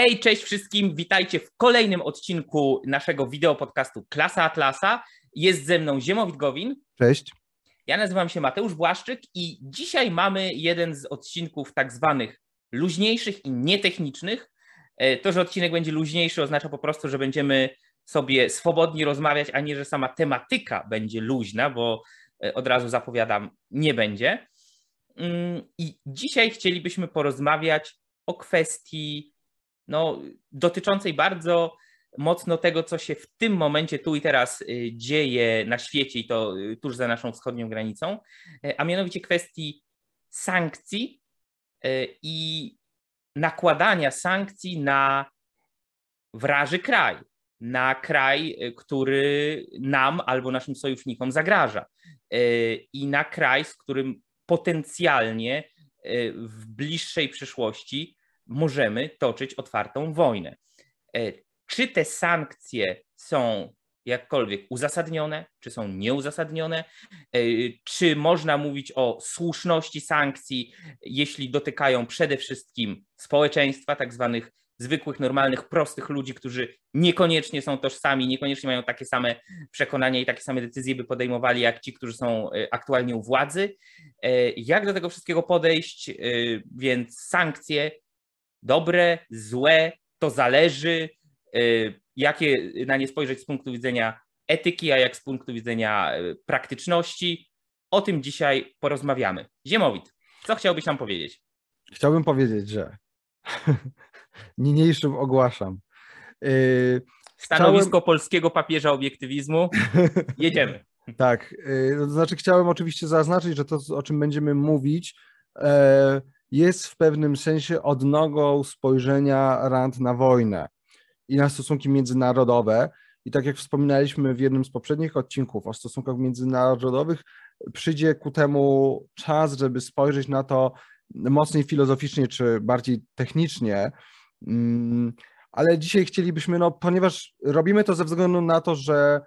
Hej, cześć wszystkim, witajcie w kolejnym odcinku naszego wideo podcastu Klasa Atlasa. Jest ze mną Ziemowit Gowin. Cześć. Ja nazywam się Mateusz Błaszczyk i dzisiaj mamy jeden z odcinków tak zwanych luźniejszych i nietechnicznych. E, to, że odcinek będzie luźniejszy oznacza po prostu, że będziemy sobie swobodnie rozmawiać, a nie, że sama tematyka będzie luźna, bo e, od razu zapowiadam, nie będzie. Mm, I dzisiaj chcielibyśmy porozmawiać o kwestii no, dotyczącej bardzo mocno tego, co się w tym momencie, tu i teraz y, dzieje na świecie i to y, tuż za naszą wschodnią granicą, y, a mianowicie kwestii sankcji i nakładania sankcji na wraży kraj, na kraj, który nam albo naszym sojusznikom zagraża i na kraj, z którym potencjalnie w bliższej przyszłości możemy toczyć otwartą wojnę. E, czy te sankcje są jakkolwiek uzasadnione, czy są nieuzasadnione, e, czy można mówić o słuszności sankcji, jeśli dotykają przede wszystkim społeczeństwa, tak zwanych zwykłych, normalnych, prostych ludzi, którzy niekoniecznie są tożsami, niekoniecznie mają takie same przekonania i takie same decyzje by podejmowali jak ci, którzy są e, aktualnie u władzy. Jak do tego wszystkiego podejść? Więc sankcje dobre, złe, to zależy, y, jakie na nie spojrzeć z punktu widzenia etyki, a jak z punktu widzenia y, praktyczności. O tym dzisiaj porozmawiamy. Ziemowit, co chciałbyś nam powiedzieć? Chciałbym powiedzieć, że niniejszym ogłaszam. Yy, Stanowisko chciałem... polskiego papieża obiektywizmu. Jedziemy. tak, yy, to znaczy chciałem oczywiście zaznaczyć, że to, o czym będziemy mówić, e, jest w pewnym sensie odnogą spojrzenia Rand na wojnę i na stosunki międzynarodowe. I tak jak wspominaliśmy w jednym z poprzednich odcinków o stosunkach międzynarodowych, przyjdzie ku temu czas, żeby spojrzeć na to mocniej filozoficznie czy bardziej technicznie. Mm, ale dzisiaj chcielibyśmy, no, ponieważ robimy to ze względu na to, że,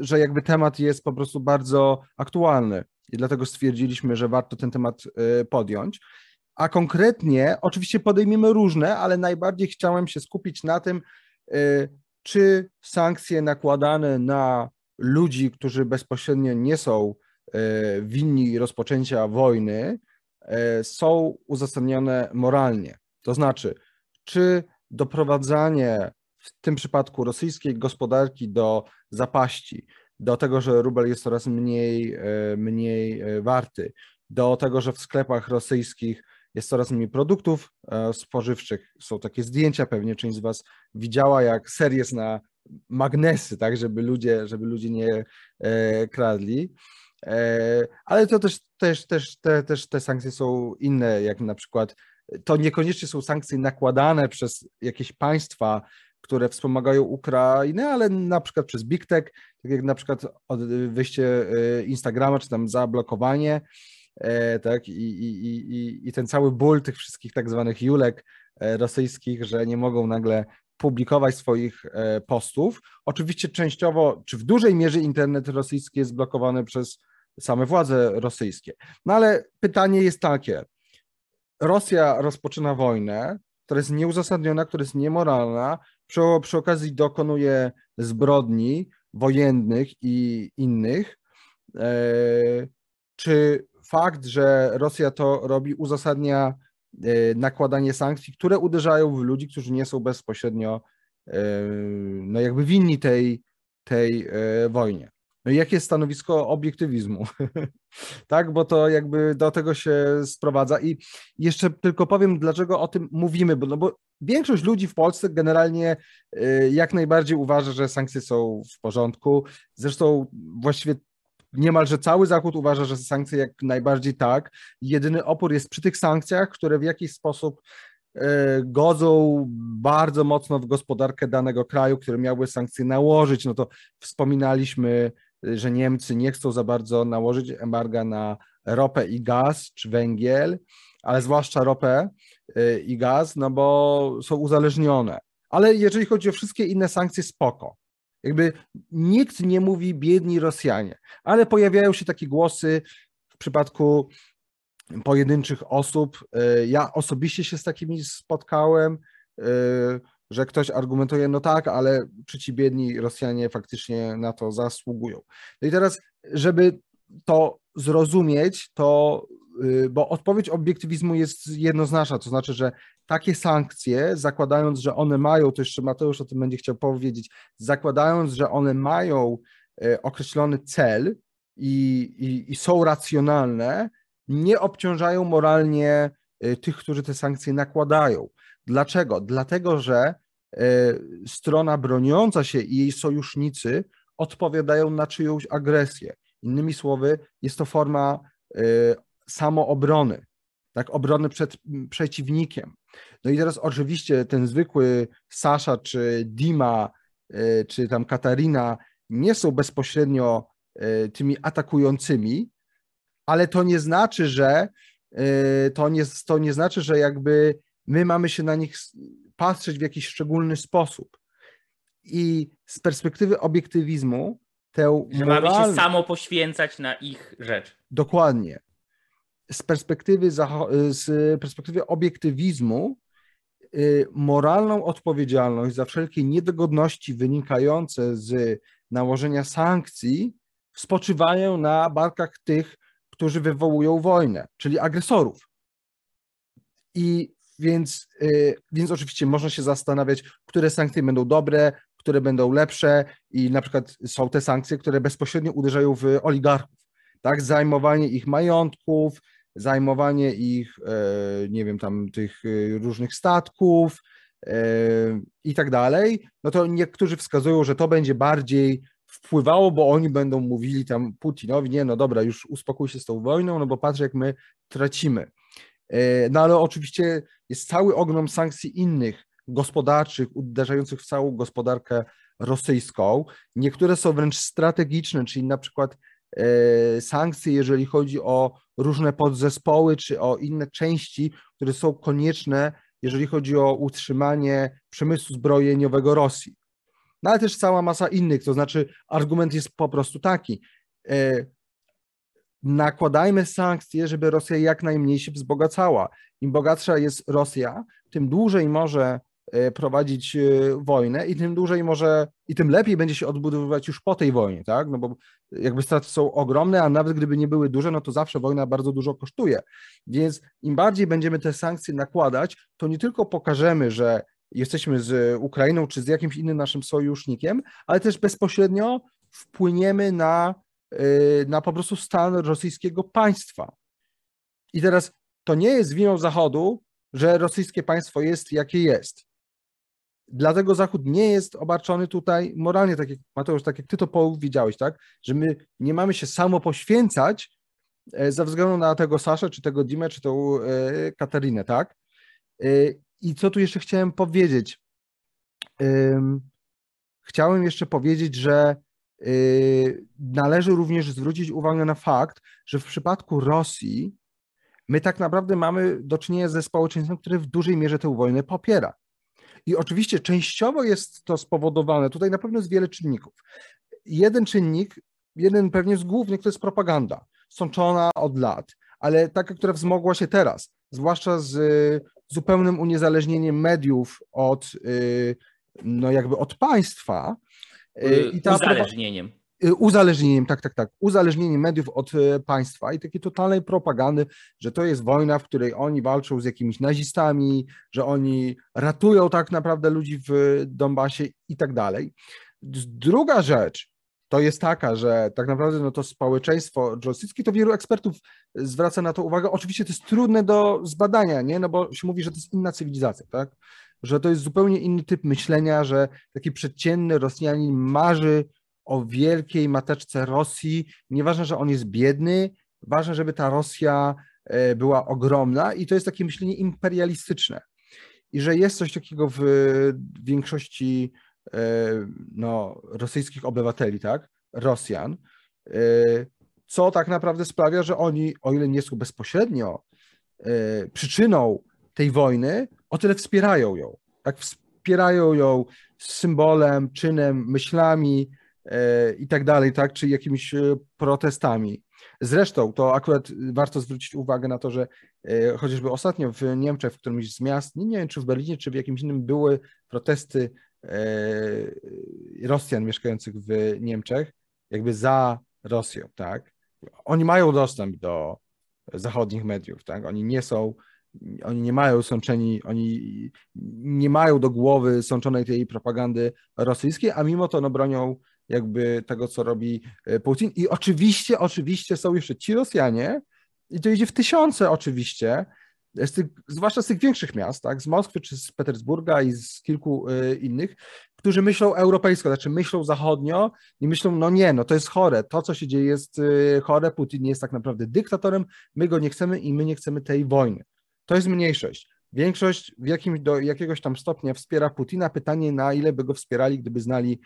że jakby temat jest po prostu bardzo aktualny i dlatego stwierdziliśmy, że warto ten temat y, podjąć. A konkretnie, oczywiście podejmiemy różne, ale najbardziej chciałem się skupić na tym, y, czy sankcje nakładane na ludzi, którzy bezpośrednio nie są y, winni rozpoczęcia wojny, y, są uzasadnione moralnie. To znaczy, czy doprowadzanie w tym przypadku rosyjskiej gospodarki do zapaści, do tego, że rubel jest coraz mniej, mniej warty, do tego, że w sklepach rosyjskich jest coraz mniej produktów e, spożywczych. Są takie zdjęcia, pewnie część z Was widziała, jak ser jest na magnesy, tak, żeby ludzie, żeby ludzie nie e, kradli. E, ale to też, też, też, te, też te sankcje są inne, jak na przykład to niekoniecznie są sankcje nakładane przez jakieś państwa, które wspomagają Ukrainę, ale na przykład przez Big Tech, tak jak na przykład wyjście Instagrama, czy tam zablokowanie tak, i, i, i, i ten cały ból tych wszystkich tak zwanych julek e, rosyjskich, że nie mogą nagle publikować swoich e, postów. Oczywiście częściowo, czy w dużej mierze internet rosyjski jest blokowany przez same władze rosyjskie. No ale pytanie jest takie. Rosja rozpoczyna wojnę, która jest nieuzasadniona, która jest niemoralna, przy, przy okazji dokonuje zbrodni wojennych i innych. Czy fakt, że Rosja to robi, uzasadnia e, nakładanie sankcji, które uderzają w ludzi, którzy nie są bezpośrednio e, no jakby winni tej, tej e, wojnie. No jakie jest stanowisko obiektywizmu? tak, bo to jakby do tego się sprowadza. I jeszcze tylko powiem, dlaczego o tym mówimy, bo, no bo większość ludzi w Polsce generalnie jak najbardziej uważa, że sankcje są w porządku. Zresztą właściwie niemalże cały Zachód uważa, że sankcje jak najbardziej tak. Jedyny opór jest przy tych sankcjach, które w jakiś sposób e, godzą bardzo mocno w gospodarkę danego kraju, które miały sankcje nałożyć. No to wspominaliśmy, że Niemcy nie chcą za bardzo nałożyć embarga na ropę i gaz czy węgiel, ale zwłaszcza ropę e, i gaz, no bo są uzależnione. Ale jeżeli chodzi o wszystkie inne sankcje, spoko. Jakby nikt nie mówi biedni Rosjanie, ale pojawiają się takie głosy w przypadku pojedynczych osób. E, ja osobiście się z takimi spotkałem, że ktoś argumentuje, no tak, ale czy ci biedni Rosjanie faktycznie na to zasługują. No i teraz, żeby to zrozumieć, to y, bo odpowiedź obiektywizmu jest jednoznaczna, to znaczy, że takie sankcje, zakładając, że one mają, to jeszcze Mateusz o tym będzie chciał powiedzieć, zakładając, że one mają y, określony cel i, i, i są racjonalne, nie obciążają moralnie y, tych, którzy te sankcje nakładają. Dlaczego? Dlatego, że strona broniąca się i jej sojusznicy odpowiadają na czyjąś agresję. Innymi słowy, jest to forma samoobrony, tak, obrony przed przeciwnikiem. No i teraz oczywiście ten zwykły Sasza, czy Dima, y, czy tam Katarina nie są bezpośrednio y, tymi atakującymi, ale to nie znaczy, że to nie, to nie znaczy, że jakby my mamy się na nich patrzeć w jakiś szczególny sposób. I z perspektywy obiektywizmu tę Że mamy się samo poświęcać na ich rzecz. Dokładnie. Z perspektywy, z perspektywy obiektywizmu y, moralną odpowiedzialność za wszelkie niedogodności wynikające z nałożenia sankcji spoczywają na barkach tych, którzy wywołują wojnę, czyli agresorów. I więc, y, więc oczywiście można się zastanawiać, które sankcje będą dobre, które będą lepsze i na przykład są te sankcje, które bezpośrednio uderzają w oligarchów, tak, zajmowanie ich majątków, zajmowanie ich, e, nie wiem, tam tych e, różnych statków e, i tak dalej, no to niektórzy wskazują, że to będzie bardziej wpływało, bo oni będą mówili tam Putinowi, nie, no dobra, już uspokój się z tą wojną, no bo patrz jak my tracimy. No ale oczywiście jest cały ogrom sankcji innych, gospodarczych, uderzających w całą gospodarkę rosyjską. Niektóre są wręcz strategiczne, czyli na przykład sankcje, jeżeli chodzi o różne podzespoły czy o inne części, które są konieczne, jeżeli chodzi o utrzymanie przemysłu zbrojeniowego Rosji. No ale też cała masa innych, to znaczy argument jest po prostu taki. E, nakładajmy sankcje, żeby Rosja jak najmniej się wzbogacała. Im bogatsza jest Rosja, tym dłużej może E, prowadzić e, wojnę i tym dłużej może, i tym lepiej będzie się odbudowywać już po tej wojnie, tak? No bo jakby straty są ogromne, a nawet gdyby nie były duże, no to zawsze wojna bardzo dużo kosztuje. Więc im bardziej będziemy te sankcje nakładać, to nie tylko pokażemy, że jesteśmy z Ukrainą czy z jakimś innym naszym sojusznikiem, ale też bezpośrednio wpłyniemy na, e, na po prostu stan rosyjskiego państwa. I teraz to nie jest winą Zachodu, że rosyjskie państwo jest jakie jest. Dlatego Zachód nie jest obarczony tutaj moralnie, tak jak Mateusz, tak jak ty to powiedziałeś, tak? Że my nie mamy się samo poświęcać e, ze względu na tego Saszę, czy tego Dimę, czy tą e, Katarinę, tak? E, I co tu jeszcze chciałem powiedzieć? Chciałem jeszcze powiedzieć, że należy również zwrócić uwagę na fakt, że w przypadku Rosji my tak naprawdę mamy do czynienia ze społeczeństwem, które w dużej mierze tę wojnę popiera. I oczywiście częściowo jest to spowodowane, tutaj na pewno jest wiele czynników. Jeden czynnik, jeden pewnie z głównych, to jest propaganda, sączona od lat, ale taka, która wzmogła się teraz, zwłaszcza z zupełnym uniezależnieniem mediów od, y, no jakby od państwa. Y, I ta uzależnieniem. Y, uzależnieniem, tak, tak, tak, uzależnieniem mediów od y, państwa i takiej totalnej propagandy, że to jest wojna, w której oni walczą z jakimiś nazistami, że oni ratują tak naprawdę ludzi w Donbasie i tak dalej. Druga rzecz to jest taka, że tak naprawdę no to społeczeństwo rosyjskie, to wielu ekspertów zwraca na to uwagę. Oczywiście to jest trudne do zbadania, nie? No bo się mówi, że to jest inna cywilizacja, tak? Że to jest zupełnie inny typ myślenia, że taki przeciętny Rosjanin marzy o wielkiej mateczce Rosji. Nieważne, że on jest biedny, ważne, żeby ta Rosja e, była ogromna i to jest takie myślenie imperialistyczne. I że jest coś takiego w większości e, no, rosyjskich obywateli, tak? Rosjan, e, co tak naprawdę sprawia, że oni, o ile nie są bezpośrednio przyczyną tej wojny, o tyle wspierają ją. Tak, wspierają ją symbolem, czynem, myślami, i tak dalej, tak, czy jakimiś e, protestami. Zresztą to akurat warto zwrócić uwagę na to, że e, chociażby ostatnio w Niemczech, w którymś z miast, nie, wiem czy w Berlinie, czy w jakimś innym, były protesty e, Rosjan mieszkających w Niemczech, jakby za Rosją, tak? Oni mają dostęp do zachodnich mediów, tak? Oni nie są, oni nie mają sączeni, oni nie mają do głowy sączonej tej propagandy rosyjskiej, a mimo to no, bronią jakby tego, co robi e, Putin. I oczywiście, oczywiście są jeszcze ci Rosjanie, i to idzie w tysiące oczywiście, z tych, zwłaszcza z tych większych miast, tak, z Moskwy czy z Petersburga i z kilku y, innych, którzy myślą europejsko, znaczy myślą zachodnio i myślą, no nie, no to jest chore, to co się dzieje jest y, chore, Putin jest tak naprawdę dyktatorem, my go nie chcemy i my nie chcemy tej wojny. To jest mniejszość. Większość w jakimś, do jakiegoś tam stopnia wspiera Putina. Pytanie, na ile by go wspierali, gdyby znali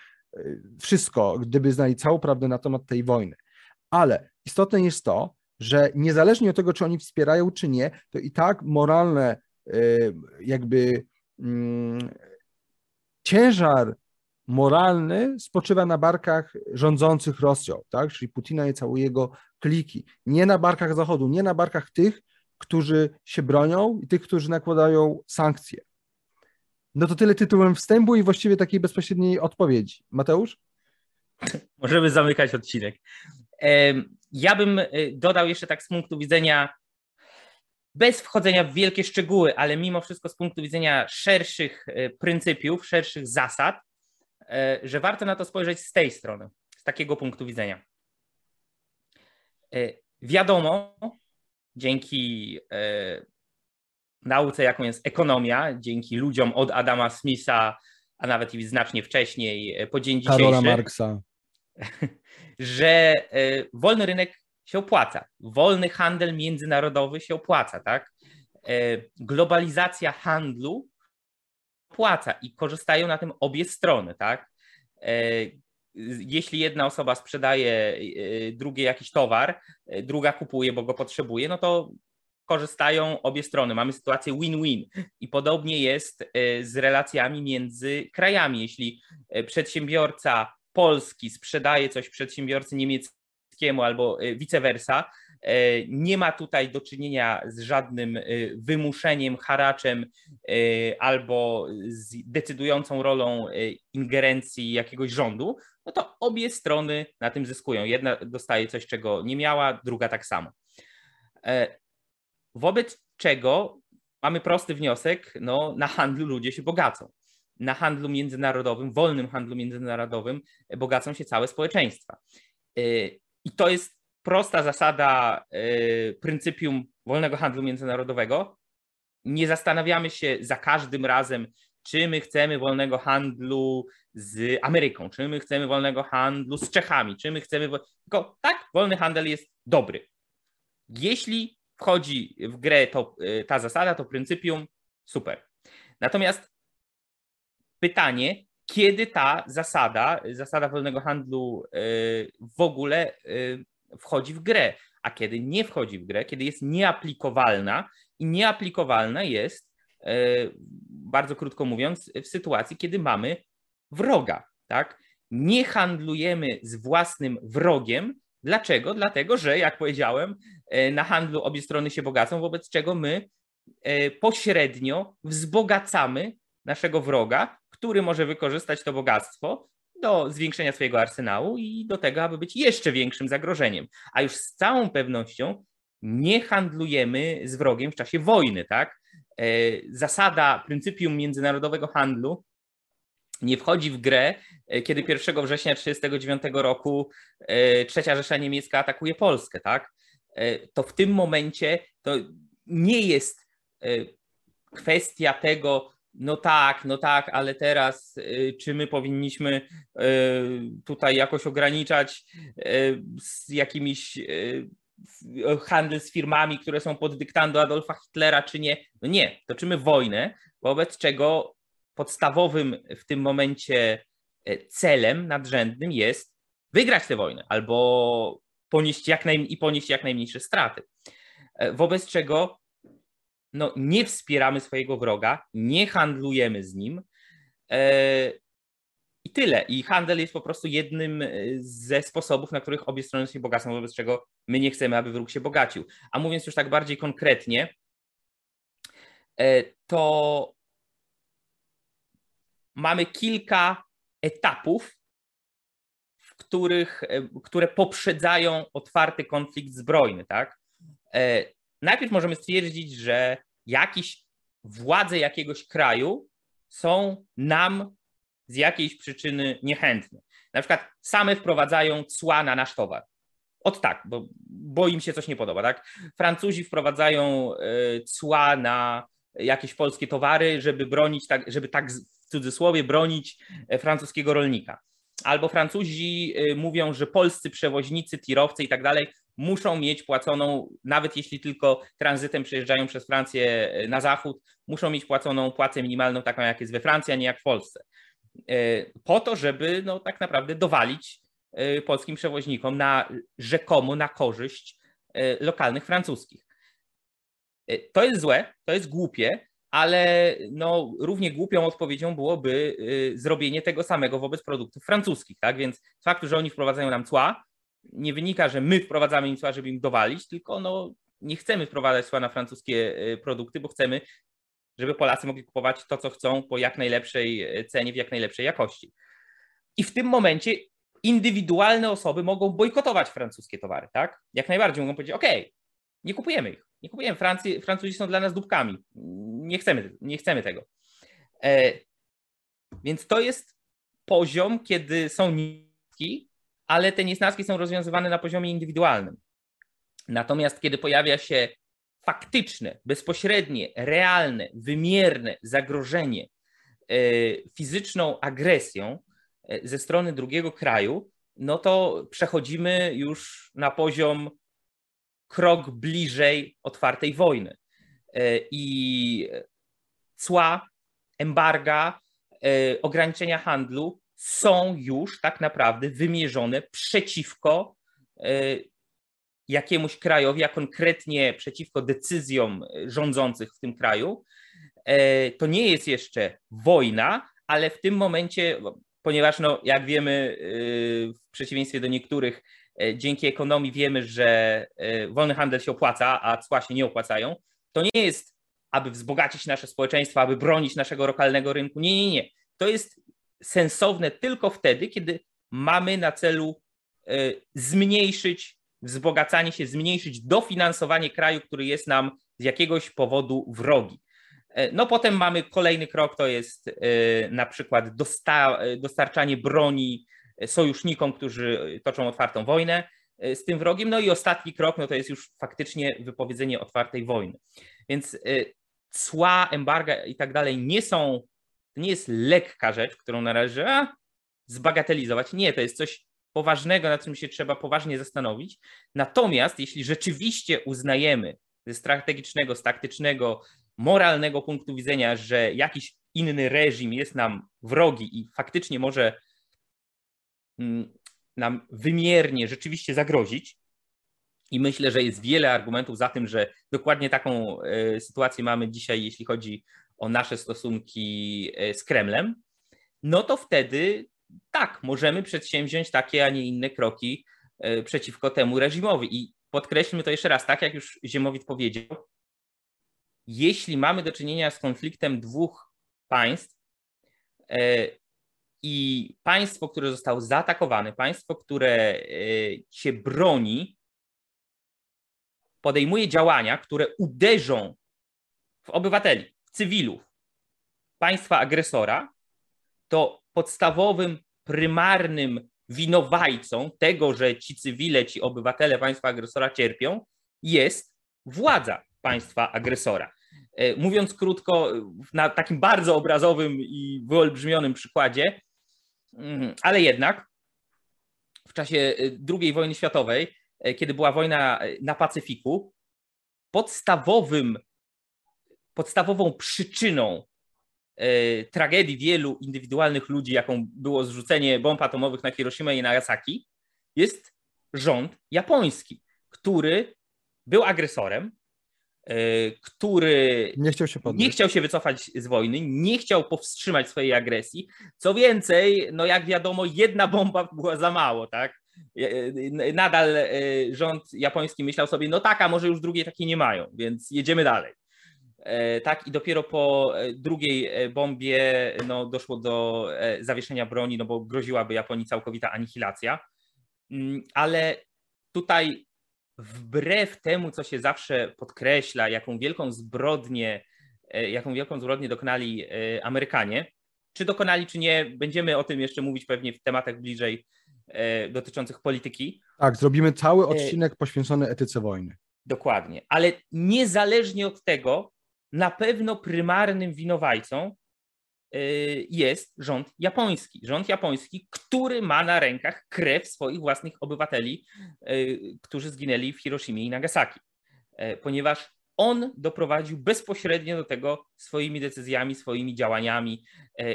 wszystko, gdyby znali całą prawdę na temat tej wojny. Ale istotne jest to, że niezależnie od tego, czy oni wspierają, czy nie, to i tak moralne y, jakby mm, ciężar moralny spoczywa na barkach rządzących Rosją, tak? czyli Putina i całej jego kliki. Nie na barkach Zachodu, nie na barkach tych, którzy się bronią i tych, którzy nakładają sankcje. No to tyle tytułem wstępu i właściwie takiej bezpośredniej odpowiedzi. Mateusz? Możemy zamykać odcinek. Ja bym y, dodał jeszcze tak z punktu widzenia, bez wchodzenia w wielkie szczegóły, ale mimo wszystko z punktu widzenia szerszych y, pryncypiów, szerszych zasad, y, że warto na to spojrzeć z tej strony, z takiego punktu widzenia. Wiadomo, dzięki nauce, jaką jest ekonomia, dzięki ludziom od Adama Smitha, a nawet i znacznie wcześniej, po dzień dzisiejszy. Karola Marksa. że e, wolny rynek się opłaca, wolny handel międzynarodowy się opłaca, tak? E, globalizacja handlu opłaca i korzystają na tym obie strony, tak? E, jeśli jedna osoba sprzedaje drugiej jakiś towar, druga kupuje, bo go potrzebuje, no to korzystają obie strony. Mamy sytuację win-win. I podobnie jest z relacjami między krajami. Jeśli przedsiębiorca polski sprzedaje coś przedsiębiorcy niemieckiemu albo e, vice versa, e, nie ma tutaj do czynienia z żadnym e, wymuszeniem, haraczem albo z decydującą rolą ingerencji jakiegoś rządu, no to obie strony na tym zyskują. Jedna dostaje coś, czego nie miała, druga tak samo. Wobec czego mamy prosty wniosek, no na handlu ludzie się bogacą na handlu międzynarodowym, wolnym handlu międzynarodowym bogacą się całe społeczeństwa. Y, I to jest prosta zasada y, pryncypium wolnego handlu międzynarodowego. Nie zastanawiamy się za każdym razem, czy my chcemy wolnego handlu z Ameryką, czy my chcemy wolnego handlu z Czechami, czy my chcemy. Tylko tak, wolny handel jest dobry. Jeśli wchodzi w grę to, y, ta zasada, to pryncypium, super. Natomiast pytanie, kiedy ta zasada, zasada wolnego handlu e, w ogóle e, wchodzi w grę, a kiedy nie wchodzi w grę, kiedy jest nieaplikowalna i nieaplikowalna jest, bardzo krótko mówiąc, w sytuacji, kiedy mamy wroga, tak? Nie handlujemy z własnym wrogiem. Dlaczego? Dlatego, że jak powiedziałem, na handlu obie strony się bogacą, wobec czego my pośrednio wzbogacamy naszego wroga, który może wykorzystać to bogactwo do zwiększenia swojego arsenału i do tego, aby być jeszcze większym zagrożeniem. A już z całą pewnością nie handlujemy z wrogiem w czasie wojny, tak? E, zasada, pryncypium międzynarodowego handlu nie wchodzi w grę, e, kiedy 1 września 1939 roku e, trzecia Rzesza Niemiecka atakuje Polskę, tak? To w tym momencie to nie jest kwestia tego, no tak, no tak, ale teraz czy my powinniśmy tutaj jakoś ograniczać z jakimiś handel z firmami, które są pod dyktando Adolfa Hitlera, czy nie? No nie, toczymy wojnę, wobec czego podstawowym w tym momencie celem nadrzędnym jest wygrać tę wojnę albo ponieść jak i ponieść jak najmniejsze straty. Wobec czego no, nie wspieramy swojego wroga, nie handlujemy z nim. E, I tyle. I handel jest po prostu jednym ze sposobów, na których obie strony się bogacą, wobec czego my nie chcemy, aby wróg się bogacił. A mówiąc już tak bardziej konkretnie, to mamy kilka etapów, w których, które poprzedzają otwarty konflikt zbrojny. Tak? Najpierw możemy stwierdzić, że jakiś władze jakiegoś kraju są nam z jakiejś przyczyny niechętne. Na przykład same wprowadzają cła na nasz towar. Od tak, bo, bo im się coś nie podoba. Tak? Francuzi wprowadzają e, cła na jakieś polskie towary, żeby bronić, tak, żeby tak w cudzysłowie bronić e, francuskiego rolnika. Albo Francuzi e, mówią, że polscy przewoźnicy, tirowcy i tak dalej muszą mieć płaconą, nawet jeśli tylko tranzytem przejeżdżają przez Francję na zachód, muszą mieć płaconą płacę minimalną taką, jak jest we Francji, a nie jak w Polsce. E, po to, żeby no, tak naprawdę dowalić e, polskim przewoźnikom na rzekomo na korzyść e, lokalnych francuskich. To jest złe, to jest głupie, ale no, równie głupią odpowiedzią byłoby zrobienie tego samego wobec produktów francuskich. Tak? Więc z faktu, że oni wprowadzają nam cła, nie wynika, że my wprowadzamy im cła, żeby im dowalić, tylko no, nie chcemy wprowadzać cła na francuskie produkty, bo chcemy żeby Polacy mogli kupować to, co chcą po jak najlepszej e, cenie, w jak najlepszej jakości. I w tym momencie indywidualne osoby mogą bojkotować francuskie towary, tak? Jak najbardziej mogą powiedzieć, OK, nie kupujemy ich, nie kupujemy, Francji, Francuzi są dla nas dupkami, nie chcemy, nie chcemy tego. E, więc to jest poziom, kiedy są niski, ale te niesnaski są rozwiązywane na poziomie indywidualnym. Natomiast kiedy pojawia się faktyczne, bezpośrednie, realne, wymierne zagrożenie e, fizyczną agresją e, ze strony drugiego kraju, no to przechodzimy już na poziom krok bliżej otwartej wojny. E, I cła, embarga, ograniczenia handlu są już tak naprawdę wymierzone przeciwko jakiemuś krajowi, a konkretnie przeciwko decyzjom rządzących w tym kraju. E, to nie jest jeszcze wojna, ale w tym momencie, ponieważ no, jak wiemy, e, w przeciwieństwie do niektórych, e, dzięki ekonomii wiemy, że wolny handel się opłaca, a cła się nie opłacają, to nie jest, aby wzbogacić nasze społeczeństwo, aby bronić naszego lokalnego rynku. Nie, nie, nie. To jest sensowne tylko wtedy, kiedy mamy na celu zmniejszyć wzbogacanie się, zmniejszyć dofinansowanie kraju, który jest nam z jakiegoś powodu wrogi. E, no potem mamy kolejny krok, to jest e, na przykład dostarczanie broni sojusznikom, którzy toczą otwartą wojnę e, z tym wrogiem. No i ostatni krok, no to jest już faktycznie wypowiedzenie otwartej wojny. Więc cła, embarga i tak dalej nie są, to nie jest lekka rzecz, którą należy a, zbagatelizować. Nie, to jest coś poważnego, nad czym się trzeba poważnie zastanowić. Natomiast jeśli rzeczywiście uznajemy ze strategicznego, z taktycznego, moralnego punktu widzenia, że jakiś inny reżim jest nam wrogi i faktycznie może nam wymiernie rzeczywiście zagrozić, i myślę, że jest wiele argumentów za tym, że dokładnie taką e, sytuację mamy dzisiaj, jeśli chodzi o nasze stosunki e, z Kremlem, no to wtedy tak, możemy przedsięwziąć takie, a nie inne kroki e, przeciwko temu reżimowi. I podkreślmy to jeszcze raz, tak jak już Ziemowit powiedział, jeśli mamy do czynienia z konfliktem dwóch państw i państwo, które zostało zaatakowane, państwo, które e, się broni, podejmuje działania, które uderzą w obywateli, w cywilów państwa agresora, to podstawowym, prymarnym winowajcą tego, że ci cywile, ci obywatele państwa agresora cierpią, jest władza państwa agresora. E, mówiąc krótko, na takim bardzo obrazowym i wyolbrzymionym przykładzie, ale jednak w czasie e, II wojny światowej, e, kiedy była wojna na Pacyfiku, podstawowym, podstawową przyczyną tragedii wielu indywidualnych ludzi, jaką było zrzucenie bomb atomowych na Hiroshima i Nagasaki, jest rząd japoński, który był agresorem, który nie chciał, się nie chciał się wycofać z wojny, nie chciał powstrzymać swojej agresji. Co więcej, no jak wiadomo, jedna bomba była za mało, tak? Nadal rząd japoński myślał sobie, no tak, a może już drugiej takiej nie mają, więc jedziemy dalej. E, tak, i dopiero po e, drugiej e, bombie no, doszło do zawieszenia broni, no bo groziłaby Japonii całkowita anihilacja. Mm, ale tutaj wbrew temu, co się zawsze podkreśla, jaką wielką zbrodnię, jaką wielką zbrodnię dokonali Amerykanie, czy dokonali, czy nie, będziemy o tym jeszcze mówić pewnie w tematach bliżej dotyczących polityki. Tak, zrobimy cały odcinek poświęcony etyce wojny. Dokładnie, ale niezależnie od tego, na pewno prymarnym winowajcą jest rząd japoński. Rząd japoński, który ma na rękach krew swoich własnych obywateli, y, którzy zginęli w Hiroshimie i Nagasaki. Y, ponieważ on doprowadził bezpośrednio do tego swoimi decyzjami, swoimi działaniami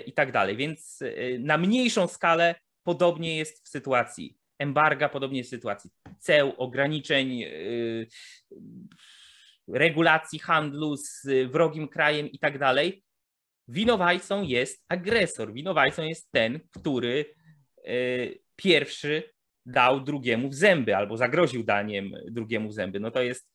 i tak dalej. Więc na mniejszą skalę podobnie jest w sytuacji embarga, podobnie jest w sytuacji ceł, ograniczeń regulacji handlu z wrogim krajem i tak dalej, winowajcą jest agresor. Winowajcą jest ten, który e, pierwszy dał drugiemu w zęby albo zagroził daniem drugiemu w zęby. No to jest,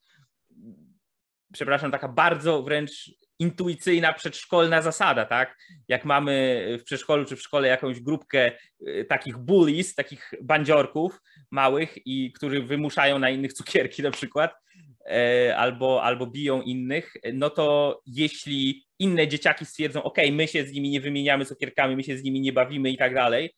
przepraszam, taka bardzo wręcz intuicyjna przedszkolna zasada, tak? Jak mamy w przedszkolu czy w szkole jakąś grupkę e, takich bullies, takich bandziorków małych i którzy wymuszają na innych cukierki na przykład, albo, albo biją innych, no to jeśli inne dzieciaki stwierdzą, ok, my się z nimi nie wymieniamy cukierkami, my się z nimi nie bawimy i tak dalej,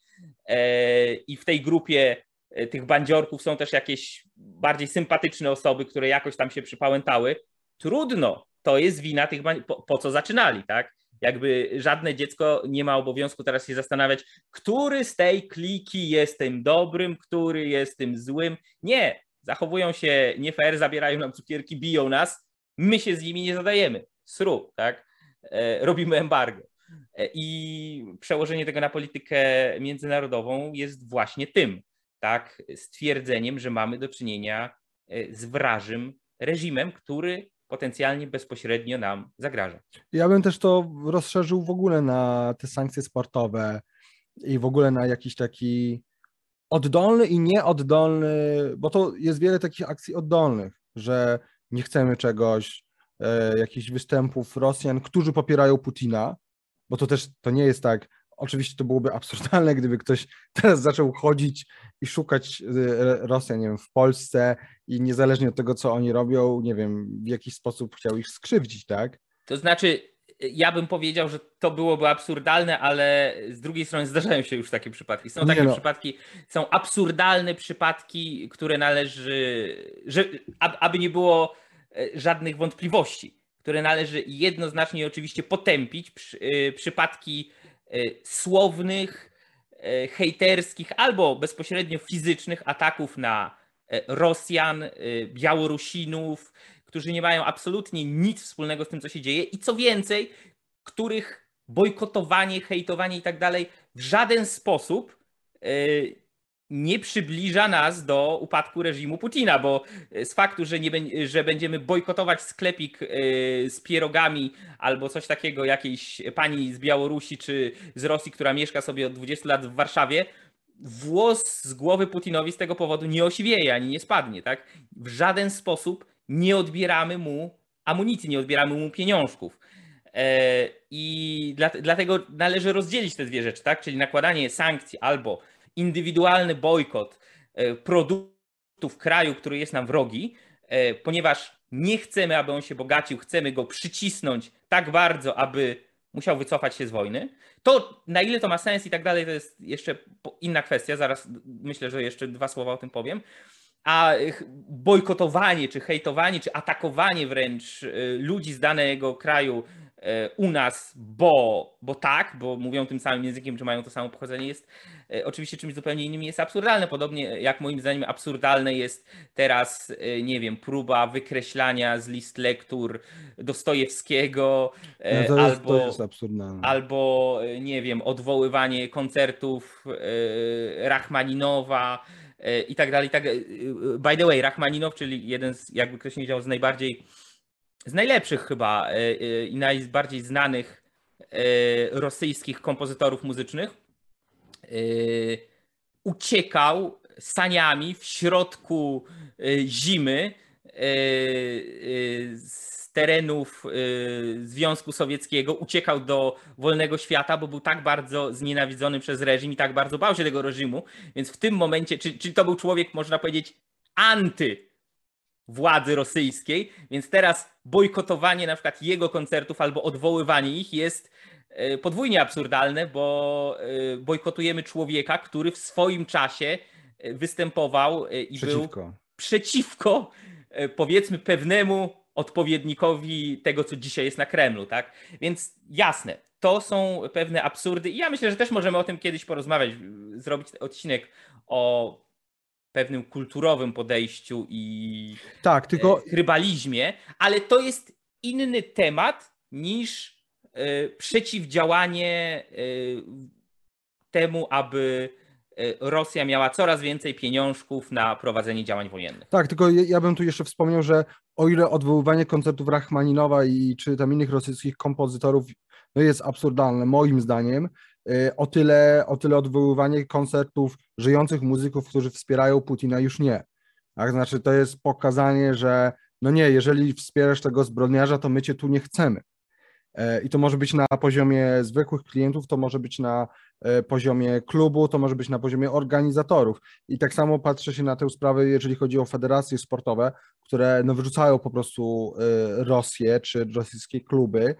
e, i w tej grupie e, tych bandziorków są też jakieś bardziej sympatyczne osoby, które jakoś tam się przypałętały, trudno, to jest wina tych, po, po co zaczynali, tak? Jakby żadne dziecko nie ma obowiązku teraz się zastanawiać, który z tej kliki jest tym dobrym, który jest tym złym. Nie, zachowują się nie fair, zabierają nam cukierki, biją nas, my się z nimi nie zadajemy. Sru, tak? E, robimy embargo. E, I przełożenie tego na politykę międzynarodową jest właśnie tym, tak? Stwierdzeniem, że mamy do czynienia e, z wrażym reżimem, który potencjalnie bezpośrednio nam zagraża. Ja bym też to rozszerzył w ogóle na te sankcje sportowe i w ogóle na jakiś taki oddolny i nieoddolny, bo to jest wiele takich akcji oddolnych, że nie chcemy czegoś, e, jakichś występów Rosjan, którzy popierają Putina, bo to też to nie jest tak, oczywiście to byłoby absurdalne, gdyby ktoś teraz zaczął chodzić i szukać e, Rosjan, nie wiem, w Polsce i niezależnie od tego, co oni robią, nie wiem, w jakiś sposób chciał ich skrzywdzić, tak? To znaczy, ja bym powiedział, że to byłoby absurdalne, ale z drugiej strony zdarzają się już takie przypadki. Są takie no. przypadki, są absurdalne przypadki, które należy, że, aby nie było e, żadnych wątpliwości, które należy jednoznacznie oczywiście potępić. Przy, e, przypadki e, słownych, hejterskich albo bezpośrednio fizycznych ataków na Rosjan, Białorusinów, którzy nie mają absolutnie nic wspólnego z tym, co się dzieje i co więcej, których bojkotowanie, hejtowanie i tak dalej w żaden sposób e, nie przybliża nas do upadku reżimu Putina, bo z faktu, że, nie, że będziemy bojkotować sklepik e, z pierogami albo coś takiego jakiejś pani z Białorusi czy z Rosji, która mieszka sobie od 20 lat w Warszawie, włos z głowy Putinowi z tego powodu nie osiwieje ani nie spadnie. Tak? W żaden sposób nie odbieramy mu amunicji, nie odbieramy mu pieniążków. E, I dlatego należy rozdzielić te dwie rzeczy, tak? Czyli nakładanie sankcji albo indywidualny bojkot e, produktów kraju, który jest nam wrogi, e, ponieważ nie chcemy, aby on się bogacił, chcemy go przycisnąć tak bardzo, aby musiał wycofać się z wojny. To na ile to ma sens i tak dalej, to jest jeszcze inna kwestia. Zaraz myślę, że jeszcze dwa słowa o tym powiem a bojkotowanie, czy hejtowanie, czy atakowanie wręcz y, ludzi z danego kraju y, u nas, bo, bo tak, bo mówią tym samym językiem, czy mają to samo pochodzenie, jest y, oczywiście czymś zupełnie innym, jest absurdalne. Podobnie jak moim zdaniem absurdalne jest teraz, nie wiem, próba wykreślania z list lektur Dostojewskiego no albo, jest, jest albo, nie wiem, odwoływanie koncertów Rachmaninowa i tak dalej. Tak, e, by the way, Rachmaninow, czyli jeden z, jakby ktoś nie wiedział, z najbardziej z najlepszych chyba i najbardziej znanych rosyjskich kompozytorów muzycznych. Uciekał saniami w środku zimy z terenów y, Związku Sowieckiego, uciekał do wolnego świata, bo był tak bardzo znienawidzony przez reżim i tak bardzo bał się tego reżimu. Więc w tym momencie, czy, czy to był człowiek, można powiedzieć, anty władzy rosyjskiej, więc teraz bojkotowanie na przykład jego koncertów albo odwoływanie ich jest y, podwójnie absurdalne, bo y, bojkotujemy człowieka, który w swoim czasie występował i przeciwko. był przeciwko powiedzmy pewnemu odpowiednikowi tego, co dzisiaj jest na Kremlu, tak? Więc jasne, to są pewne absurdy i ja myślę, że też możemy o tym kiedyś porozmawiać, zrobić odcinek o pewnym kulturowym podejściu i tak, tylko... trybalizmie, ale to jest inny temat niż e, przeciwdziałanie e, temu, aby E, Rosja miała coraz więcej pieniążków na prowadzenie działań wojennych. Tak, tylko ja bym tu jeszcze wspomniał, że o ile odwoływanie koncertów Rachmaninowa i czy tam innych rosyjskich kompozytorów no jest absurdalne, moim zdaniem, e, o tyle, o tyle odwoływanie koncertów żyjących muzyków, którzy wspierają Putina, już nie. Tak, znaczy to jest pokazanie, że no nie, jeżeli wspierasz tego zbrodniarza, to my cię tu nie chcemy. E, I to może być na poziomie zwykłych klientów, to może być na e, poziomie klubu, to może być na poziomie organizatorów. I tak samo patrzę się na tę sprawę, jeżeli chodzi o federacje sportowe, które no, wyrzucają po prostu e, Rosję czy rosyjskie kluby.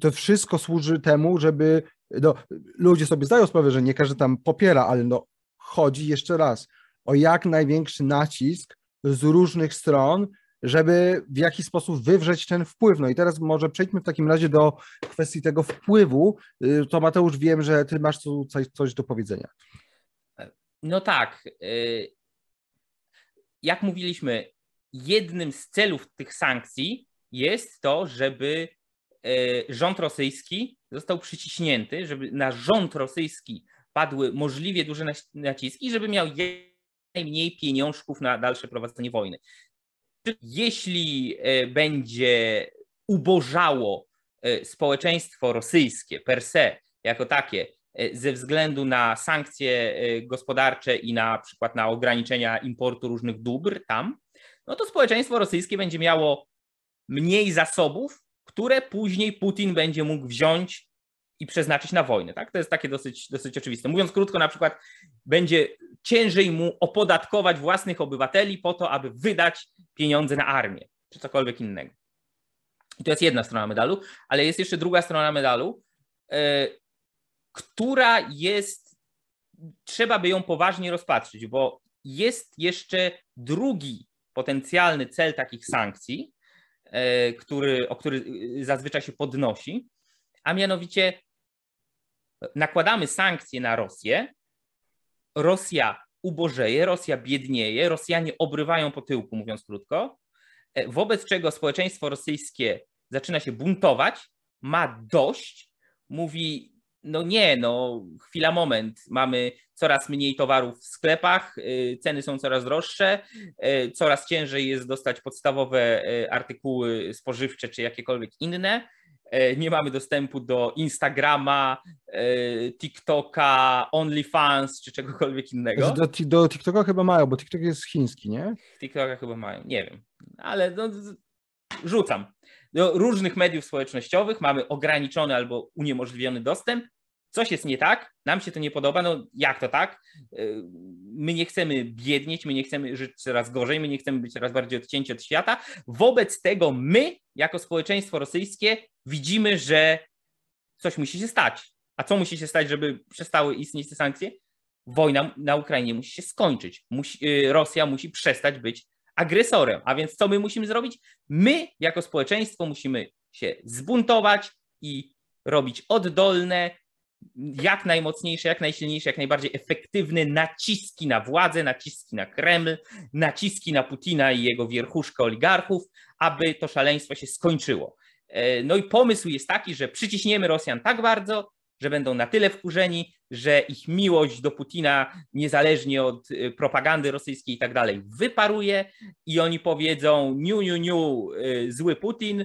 To wszystko służy temu, żeby no, ludzie sobie zdają sprawę, że nie każdy tam popiera, ale no, chodzi jeszcze raz o jak największy nacisk z różnych stron, żeby w jakiś sposób wywrzeć ten wpływ. No i teraz może przejdźmy w takim razie do kwestii tego wpływu. Y, to Mateusz, wiem, że ty masz tu coś, coś do powiedzenia. No tak. Y, jak mówiliśmy, jednym z celów tych sankcji jest to, żeby y, rząd rosyjski został przyciśnięty, żeby na rząd rosyjski padły możliwie duże naciski, żeby miał najmniej pieniążków na dalsze prowadzenie wojny jeśli e, będzie ubożało e, społeczeństwo rosyjskie per se, jako takie, e, ze względu na sankcje gospodarcze i na przykład na ograniczenia importu różnych dóbr tam, no to społeczeństwo rosyjskie będzie miało mniej zasobów, które później Putin będzie mógł wziąć i przeznaczyć na wojnę. Tak? To jest takie dosyć, dosyć oczywiste. Mówiąc krótko, na przykład będzie ciężej mu opodatkować własnych obywateli po to, aby wydać pieniądze na armię czy cokolwiek innego. I to jest jedna strona medalu, ale jest jeszcze druga strona medalu, yy, która jest, trzeba by ją poważnie rozpatrzyć, bo jest jeszcze drugi potencjalny cel takich sankcji, yy, który, o który zazwyczaj się podnosi, a mianowicie nakładamy sankcje na Rosję, Rosja ubożeje, Rosja biednieje, Rosjanie obrywają po tyłku, mówiąc krótko, e, wobec czego społeczeństwo rosyjskie zaczyna się buntować, ma dość, mówi, no nie, no chwila, moment, mamy coraz mniej towarów w sklepach, y, ceny są coraz droższe, y, coraz ciężej jest dostać podstawowe artykuły spożywcze czy jakiekolwiek inne, E, nie mamy dostępu do Instagrama, e, TikToka, OnlyFans czy czegokolwiek innego. Do, do TikToka chyba mają, bo TikTok jest chiński, nie? TikToka chyba mają, nie wiem, ale no, rzucam. Do różnych mediów społecznościowych mamy ograniczony albo uniemożliwiony dostęp, coś jest nie tak, nam się to nie podoba, no jak to tak? Y, my nie chcemy biednieć, my nie chcemy żyć coraz gorzej, my nie chcemy być coraz bardziej odcięci od świata. Wobec tego my, jako społeczeństwo rosyjskie, widzimy, że coś musi się stać. A co musi się stać, żeby przestały istnieć te sankcje? Wojna na Ukrainie musi się skończyć. Musi, y, Rosja musi przestać być agresorem. A więc co my musimy zrobić? My, jako społeczeństwo, musimy się zbuntować i robić oddolne, jak najmocniejsze, jak najsilniejsze, jak najbardziej efektywne naciski na władzę, naciski na Kreml, naciski na Putina i jego wierchuszkę oligarchów, aby to szaleństwo się skończyło. E, no i pomysł jest taki, że przyciśniemy Rosjan tak bardzo, że będą na tyle wkurzeni, że ich miłość do Putina, niezależnie od y, propagandy rosyjskiej i tak dalej, wyparuje i oni powiedzą niu, niu, niu, y, zły Putin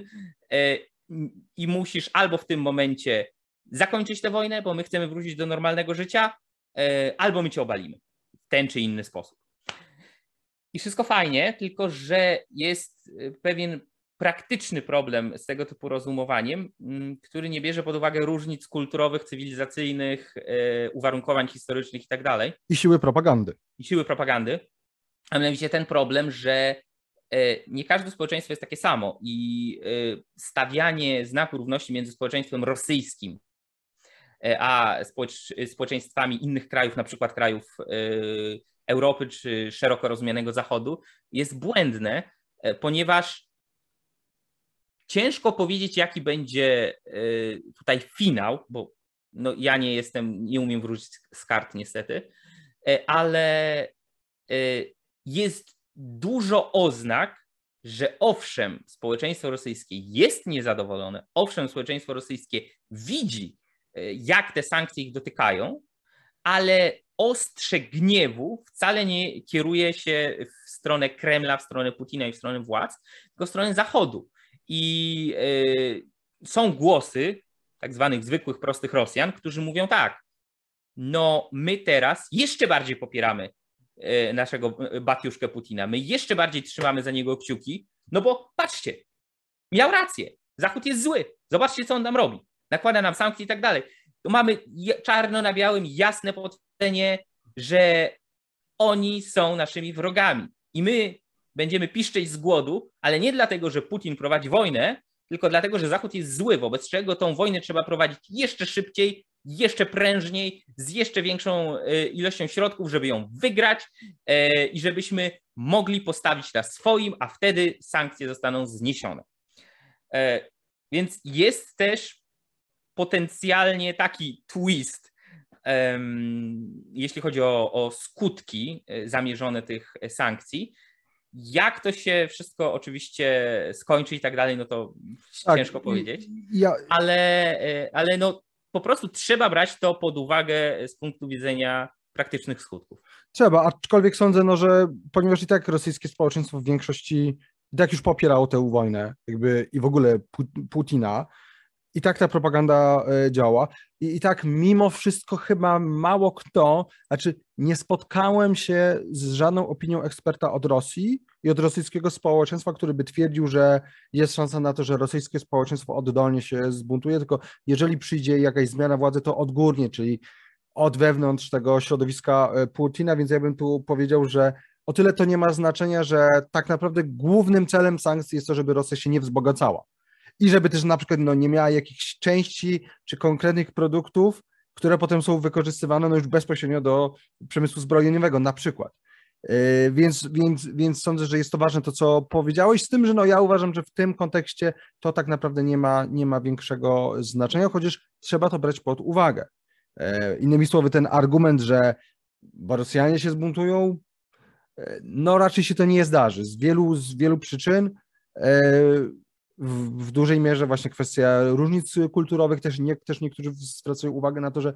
i musisz albo w tym momencie zakończyć tę wojnę, bo my chcemy wrócić do normalnego życia, albo my cię obalimy w ten czy inny sposób. I wszystko fajnie, tylko że jest pewien praktyczny problem z tego typu rozumowaniem, mm, który nie bierze pod uwagę różnic kulturowych, cywilizacyjnych, e, uwarunkowań historycznych itd. Tak I siły propagandy. I siły propagandy. A mianowicie ten problem, że e, nie każde społeczeństwo jest takie samo i e, stawianie znaku równości między społeczeństwem rosyjskim a społeczeństwami innych krajów, na przykład krajów Europy czy szeroko rozumianego Zachodu, jest błędne, ponieważ Ciężko powiedzieć, jaki będzie e, tutaj finał, bo no ja nie jestem, nie umiem wrócić z kart niestety, e, ale e, jest dużo oznak, że owszem, społeczeństwo rosyjskie jest niezadowolone, owszem, społeczeństwo rosyjskie widzi, jak te sankcje ich dotykają, ale ostrze gniewu wcale nie kieruje się w stronę Kremla, w stronę Putina i w stronę władz, tylko w stronę Zachodu. I e, są głosy tak zwanych zwykłych, prostych Rosjan, którzy mówią tak, no my teraz jeszcze bardziej popieramy e, naszego batiuszkę Putina, my jeszcze bardziej trzymamy za niego kciuki, no bo patrzcie, miał rację, Zachód jest zły, zobaczcie co on nam robi, nakłada nam sankcje i tak dalej. To mamy czarno na białym jasne potwierdzenie, że oni są naszymi wrogami i my będziemy piszczeć z głodu, ale nie dlatego, że Putin prowadzi wojnę, tylko dlatego, że Zachód jest zły, wobec czego tą wojnę trzeba prowadzić jeszcze szybciej, jeszcze prężniej, z jeszcze większą e, ilością środków, żeby ją wygrać e, i żebyśmy mogli postawić na swoim, a wtedy sankcje zostaną zniesione. E, więc jest też potencjalnie taki twist, jeśli chodzi o, o skutki zamierzone tych sankcji, jak to się wszystko oczywiście skończy i tak dalej, no to tak, ciężko powiedzieć. Ja... Ale, e, ale no po prostu trzeba brać to pod uwagę z punktu widzenia praktycznych skutków. Trzeba, aczkolwiek sądzę, no, że ponieważ i tak rosyjskie społeczeństwo w większości i tak już popierało tę wojnę jakby i w ogóle Putina, i tak ta propaganda e, działa. I, I tak mimo wszystko chyba mało kto, znaczy nie spotkałem się z żadną opinią eksperta od Rosji i od rosyjskiego społeczeństwa, który by twierdził, że jest szansa na to, że rosyjskie społeczeństwo oddolnie się zbuntuje, tylko jeżeli przyjdzie jakaś zmiana władzy, to odgórnie, czyli od wewnątrz tego środowiska e, Putina, więc ja bym tu powiedział, że o tyle to nie ma znaczenia, że tak naprawdę głównym celem sankcji jest to, żeby Rosja się nie wzbogacała i żeby też na przykład no, nie miała jakichś części czy konkretnych produktów, które potem są wykorzystywane no, już bezpośrednio do przemysłu zbrojeniowego na przykład. Yy, więc, więc, więc sądzę, że jest to ważne to, co powiedziałeś, z tym, że no ja uważam, że w tym kontekście to tak naprawdę nie ma, nie ma większego znaczenia, chociaż trzeba to brać pod uwagę. Yy, innymi słowy, ten argument, że Rosjanie się zbuntują, yy, no raczej się to nie zdarzy. Z wielu, z wielu przyczyn w, w, dużej mierze właśnie kwestia różnic kulturowych, też, nie, też niektórzy zwracają uwagę na to, że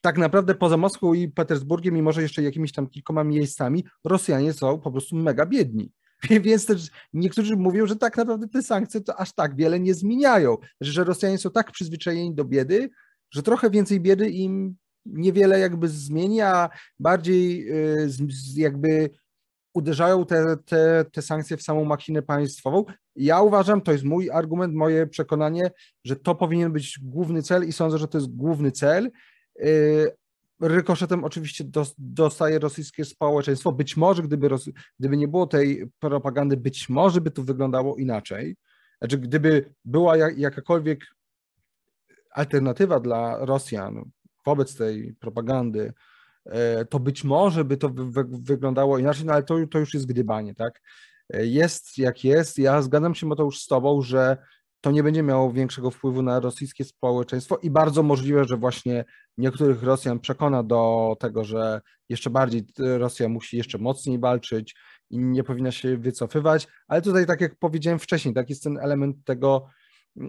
tak naprawdę poza Moskwą i Petersburgiem, mimo że jeszcze jakimiś tam kilkoma miejscami, Rosjanie są po prostu mega biedni. Więc też niektórzy mówią, że tak naprawdę te sankcje to aż tak wiele nie zmieniają, że Rosjanie są tak przyzwyczajeni do biedy, że trochę więcej biedy im niewiele jakby zmieni, a bardziej y, jakby uderzają te, te, te sankcje w samą machinę państwową. Ja uważam, to jest mój argument, moje przekonanie, że to powinien być główny cel i sądzę, że to jest główny cel. Y, rykoszetem oczywiście dostaje rosyjskie społeczeństwo. Być może, gdyby, gdyby nie było tej propagandy, być może by to wyglądało inaczej. Znaczy, gdyby była jakakolwiek alternatywa dla Rosjan wobec tej propagandy, E, to być może by to wyglądało inaczej, no ale to, to już jest gdybanie, tak? Jest jak jest. Ja zgadzam się już z Tobą, że to nie będzie miało większego wpływu na rosyjskie społeczeństwo i bardzo możliwe, że właśnie niektórych Rosjan przekona do tego, że jeszcze bardziej Rosja musi jeszcze mocniej walczyć i nie powinna się wycofywać, ale tutaj, tak jak powiedziałem wcześniej, tak jest ten element tego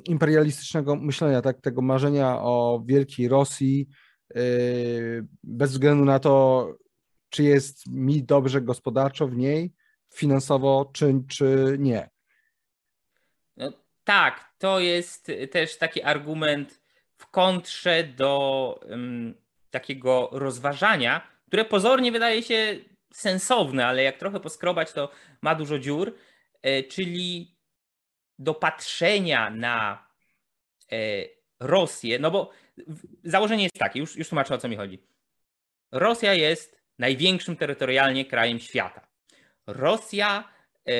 imperialistycznego myślenia, tak, tego marzenia o wielkiej Rosji, bez względu na to, czy jest mi dobrze gospodarczo w niej, finansowo, czy, czy nie. No, tak, to jest też taki argument w kontrze do um, takiego rozważania, które pozornie wydaje się sensowne, ale jak trochę poskrobać, to ma dużo dziur, e, czyli do patrzenia na e, Rosję, no bo założenie jest takie, już, już tłumaczę o co mi chodzi. Rosja jest największym terytorialnie krajem świata. Rosja e,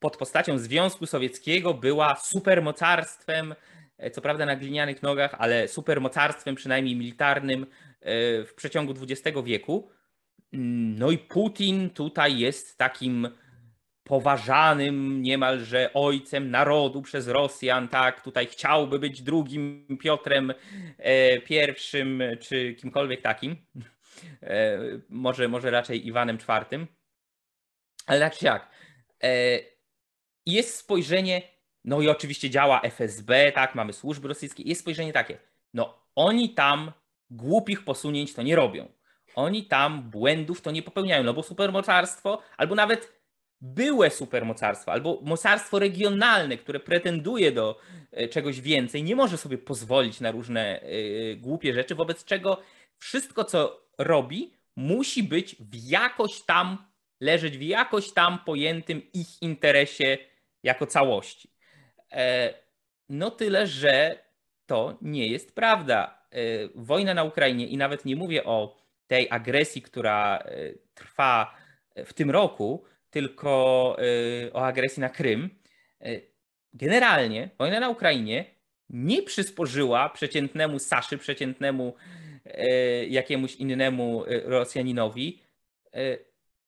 pod postacią Związku Sowieckiego była supermocarstwem, co prawda na glinianych nogach, ale supermocarstwem przynajmniej militarnym w przeciągu XX wieku. No i Putin tutaj jest takim poważanym niemalże ojcem narodu przez Rosjan, tak, tutaj chciałby być drugim Piotrem e, pierwszym, czy kimkolwiek takim, e, może, może raczej Iwanem czwartym, ale tak czy jak, e, jest spojrzenie, no i oczywiście działa FSB, tak, mamy służby rosyjskie, jest spojrzenie takie, no oni tam głupich posunięć to nie robią. Oni tam błędów to nie popełniają, no bo supermocarstwo, albo nawet byłe supermocarstwo, albo mocarstwo regionalne, które pretenduje do e, czegoś więcej, nie może sobie pozwolić na różne e, głupie rzeczy, wobec czego wszystko, co robi, musi być w jakoś tam, leżeć w jakoś tam pojętym ich interesie jako całości. E, no tyle, że to nie jest prawda. Wojna na Ukrainie i nawet nie mówię o tej agresji, która e, trwa w tym roku, tylko e, o agresji na Krym. E, generalnie wojna na Ukrainie nie przysporzyła przeciętnemu Saszy, przeciętnemu jakiemuś innemu Rosjaninowi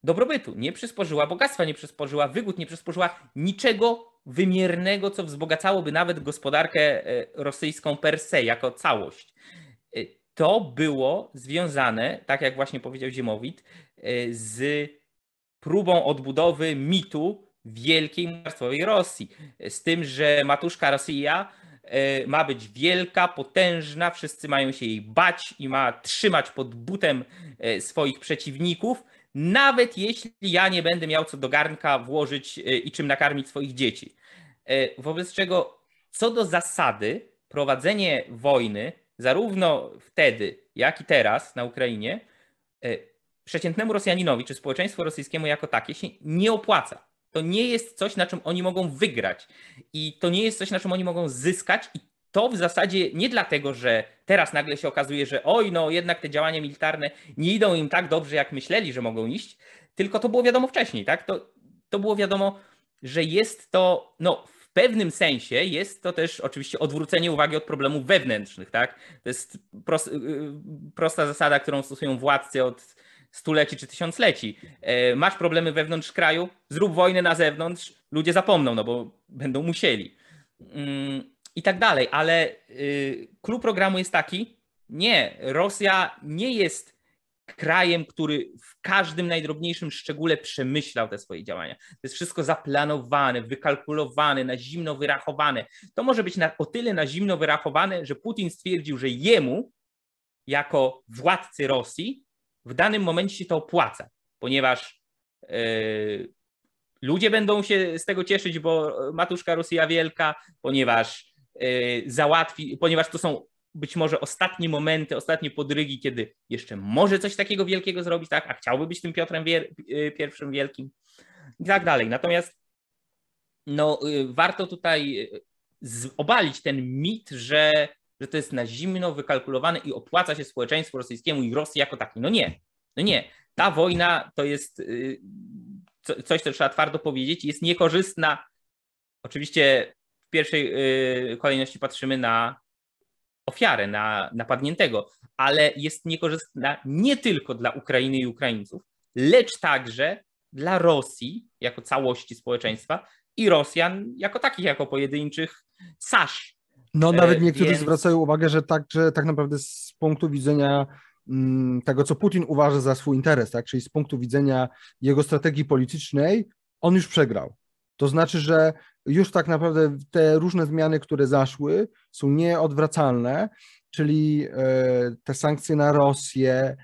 dobrobytu, nie przysporzyła bogactwa, nie przysporzyła wygód, nie przysporzyła niczego wymiernego, co wzbogacałoby nawet gospodarkę rosyjską per se, jako całość. To było związane, tak jak właśnie powiedział Ziemowit, e, z próbą odbudowy mitu wielkiej mocarstwowej Rosji. Z tym, że matuszka Rosja e, ma być wielka, potężna, wszyscy mają się jej bać i ma trzymać pod butem e, swoich przeciwników, nawet jeśli ja nie będę miał co do garnka włożyć i czym nakarmić swoich dzieci. Wobec czego, co do zasady, prowadzenie wojny zarówno wtedy, jak i teraz na Ukrainie, e, przeciętnemu Rosjaninowi czy społeczeństwu rosyjskiemu jako takie się nie opłaca. To nie jest coś, na czym oni mogą wygrać i to nie jest coś, na czym oni mogą zyskać i to w zasadzie nie dlatego, że teraz nagle się okazuje, że oj, no jednak te działania militarne nie idą im tak dobrze, jak myśleli, że mogą iść, tylko to było wiadomo wcześniej, tak? To, to było wiadomo, że jest to no, pewnym sensie jest to też oczywiście odwrócenie uwagi od problemów wewnętrznych, tak? To jest prost, y, prosta zasada, którą stosują władcy od stuleci czy tysiącleci. E, masz problemy wewnątrz kraju, zrób wojnę na zewnątrz, ludzie zapomną, no bo będą musieli. I tak dalej, ale y, programu jest taki, nie, Rosja nie jest krajem, który w każdym najdrobniejszym szczególe przemyślał te swoje działania. To jest wszystko zaplanowane, wykalkulowane, na zimno wyrachowane. To może być na, o tyle na zimno wyrachowane, że Putin stwierdził, że jemu, jako władcy Rosji, w danym momencie się to opłaca, ponieważ yy, ludzie będą się z tego cieszyć, bo matuszka Rosja wielka, ponieważ załatwi, ponieważ to są być może ostatnie momenty, ostatnie podrygi, kiedy jeszcze może coś takiego wielkiego zrobić, tak, a chciałby być tym Piotrem y, pierwszym wielkim i tak dalej. Natomiast no, y, warto tutaj obalić ten mit, że, że to jest na zimno wykalkulowane i opłaca się społeczeństwu rosyjskiemu i Rosji jako takiej. No nie, no nie. Ta wojna to jest coś, co trzeba twardo powiedzieć, jest niekorzystna. Oczywiście pierwszej kolejności patrzymy na ofiarę, na napadniętego, ale jest niekorzystna nie tylko dla Ukrainy i Ukraińców, lecz także dla Rosji jako całości społeczeństwa i Rosjan jako takich, jako pojedynczych sasz. No nawet e, niektórzy Więc... zwracają uwagę, że tak, że tak naprawdę z punktu widzenia mm, tego, co Putin uważa za swój interes, tak? czyli z punktu widzenia jego strategii politycznej, on już przegrał. To znaczy, że już tak naprawdę te różne zmiany, które zaszły, są nieodwracalne czyli te sankcje na Rosję,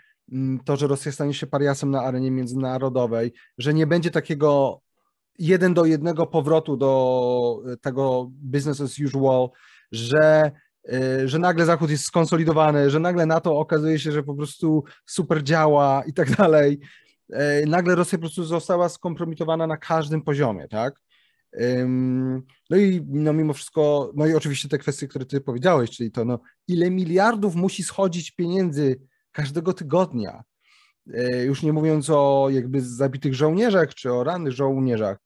to, że Rosja stanie się pariasem na arenie międzynarodowej, że nie będzie takiego jeden do jednego powrotu do tego business as usual, że E, że nagle Zachód jest skonsolidowany, że nagle NATO okazuje się, że po prostu super działa i tak dalej. E, nagle Rosja po prostu została skompromitowana na każdym poziomie, tak? No i no mimo wszystko, no i oczywiście te kwestie, które ty powiedziałeś, czyli to no, ile miliardów musi schodzić pieniędzy każdego tygodnia, e, już nie mówiąc o jakby zabitych żołnierzach czy o rannych żołnierzach.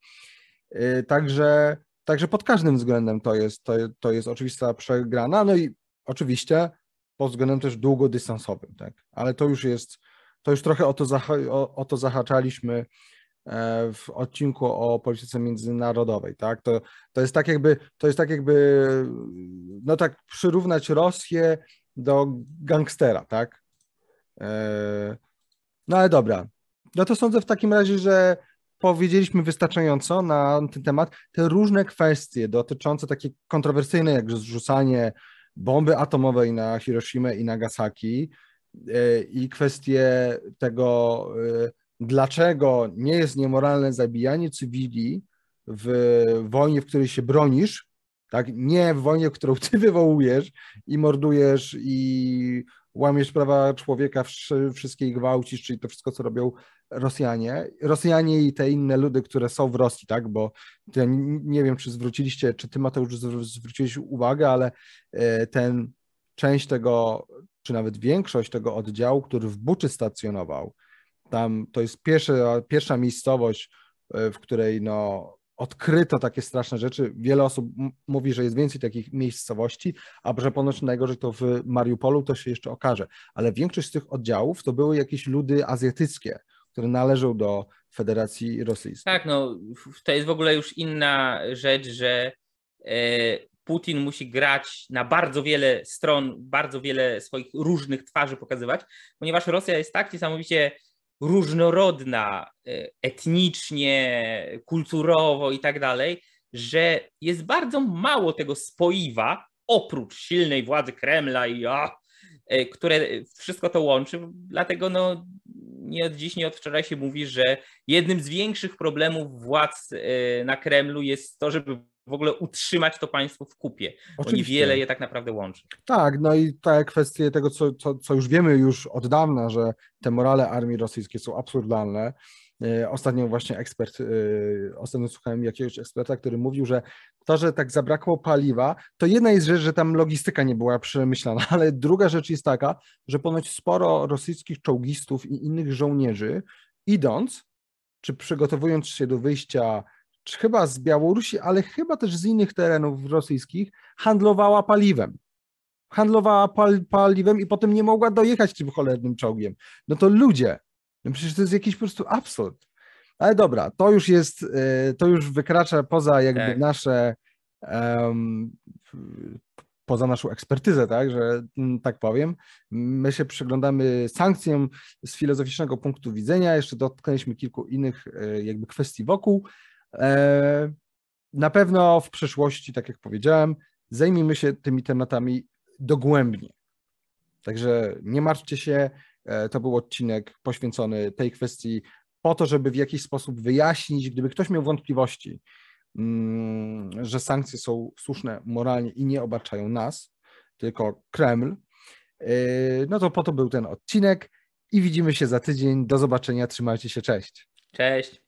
Także Także pod każdym względem to jest, to, to jest oczywista przegrana. No i oczywiście pod względem też długodystansowym, tak? Ale to już jest, to już trochę o to, zaha- o, o to zahaczaliśmy e, w odcinku o polityce międzynarodowej, tak? To, to jest tak jakby, to jest tak jakby, no tak przyrównać Rosję do gangstera, tak? E, no ale dobra. No to sądzę w takim razie, że powiedzieliśmy wystarczająco na ten temat. Te różne kwestie dotyczące takie kontrowersyjne, jak zrzucanie bomby atomowej na Hiroshima i Nagasaki e, i kwestie tego, e, dlaczego nie jest niemoralne zabijanie cywili w wojnie, w której się bronisz, tak? Nie w wojnie, którą ty wywołujesz i mordujesz i łamiesz prawa człowieka, wszystkie gwałcisz, czyli to wszystko, co robią Rosjanie. Rosjanie i te inne ludy, które są w Rosji, tak? Bo nie wiem, czy zwróciliście, czy ty Mateusz zwróciłeś uwagę, ale e, ten część tego, czy nawet większość tego oddziału, który w Buczy stacjonował, tam to jest pierwsza, pierwsza miejscowość, e, w której no, odkryto takie straszne rzeczy. Wiele osób mówi, że jest więcej takich miejscowości, a że ponoć najgorzej to w Mariupolu to się jeszcze okaże. Ale większość z tych oddziałów to były jakieś ludy azjatyckie, które należą do Federacji Rosyjskiej. Tak, no to jest w ogóle już inna rzecz, że e, Putin musi grać na bardzo wiele stron, bardzo wiele swoich różnych twarzy pokazywać, ponieważ Rosja jest tak niesamowicie różnorodna e, etnicznie, kulturowo i tak dalej, że jest bardzo mało tego spoiwa, oprócz silnej władzy Kremla i a, e, które wszystko to łączy. Dlatego no, nie od dziś, nie od wczoraj się mówi, że jednym z większych problemów władz e, na Kremlu jest to, żeby w ogóle utrzymać to państwo w kupie, Oczywiście. bo niewiele je tak naprawdę łączy. Tak, no i te kwestie tego, co, co, co już wiemy już od dawna, że te morale armii rosyjskiej są absurdalne. E, ostatnio właśnie ekspert, e, ostatnio słuchałem jakiegoś eksperta, który mówił, że to, że tak zabrakło paliwa, to jedna jest rzecz, że tam logistyka nie była przemyślana, ale druga rzecz jest taka, że ponoć sporo rosyjskich czołgistów i innych żołnierzy idąc, czy przygotowując się do wyjścia chyba z Białorusi, ale chyba też z innych terenów rosyjskich, handlowała paliwem. Handlowała pal paliwem i potem nie mogła dojechać tym cholernym czołgiem. No to ludzie, no przecież to jest jakiś po prostu absurd. Ale dobra, to już jest, e, to już wykracza poza jakby tak. nasze, um, poza naszą ekspertyzę, tak, że mm, tak powiem. My się przyglądamy sankcjom z filozoficznego punktu widzenia, jeszcze dotknęliśmy kilku innych e, jakby kwestii wokół, na pewno w przyszłości, tak jak powiedziałem, zajmijmy się tymi tematami dogłębnie. Także nie martwcie się, e, to był odcinek poświęcony tej kwestii po to, żeby w jakiś sposób wyjaśnić, gdyby ktoś miał wątpliwości, mm, że sankcje są słuszne moralnie i nie obarczają nas, tylko Kreml, e, no to po to był ten odcinek i widzimy się za tydzień. Do zobaczenia, trzymajcie się, cześć. Cześć.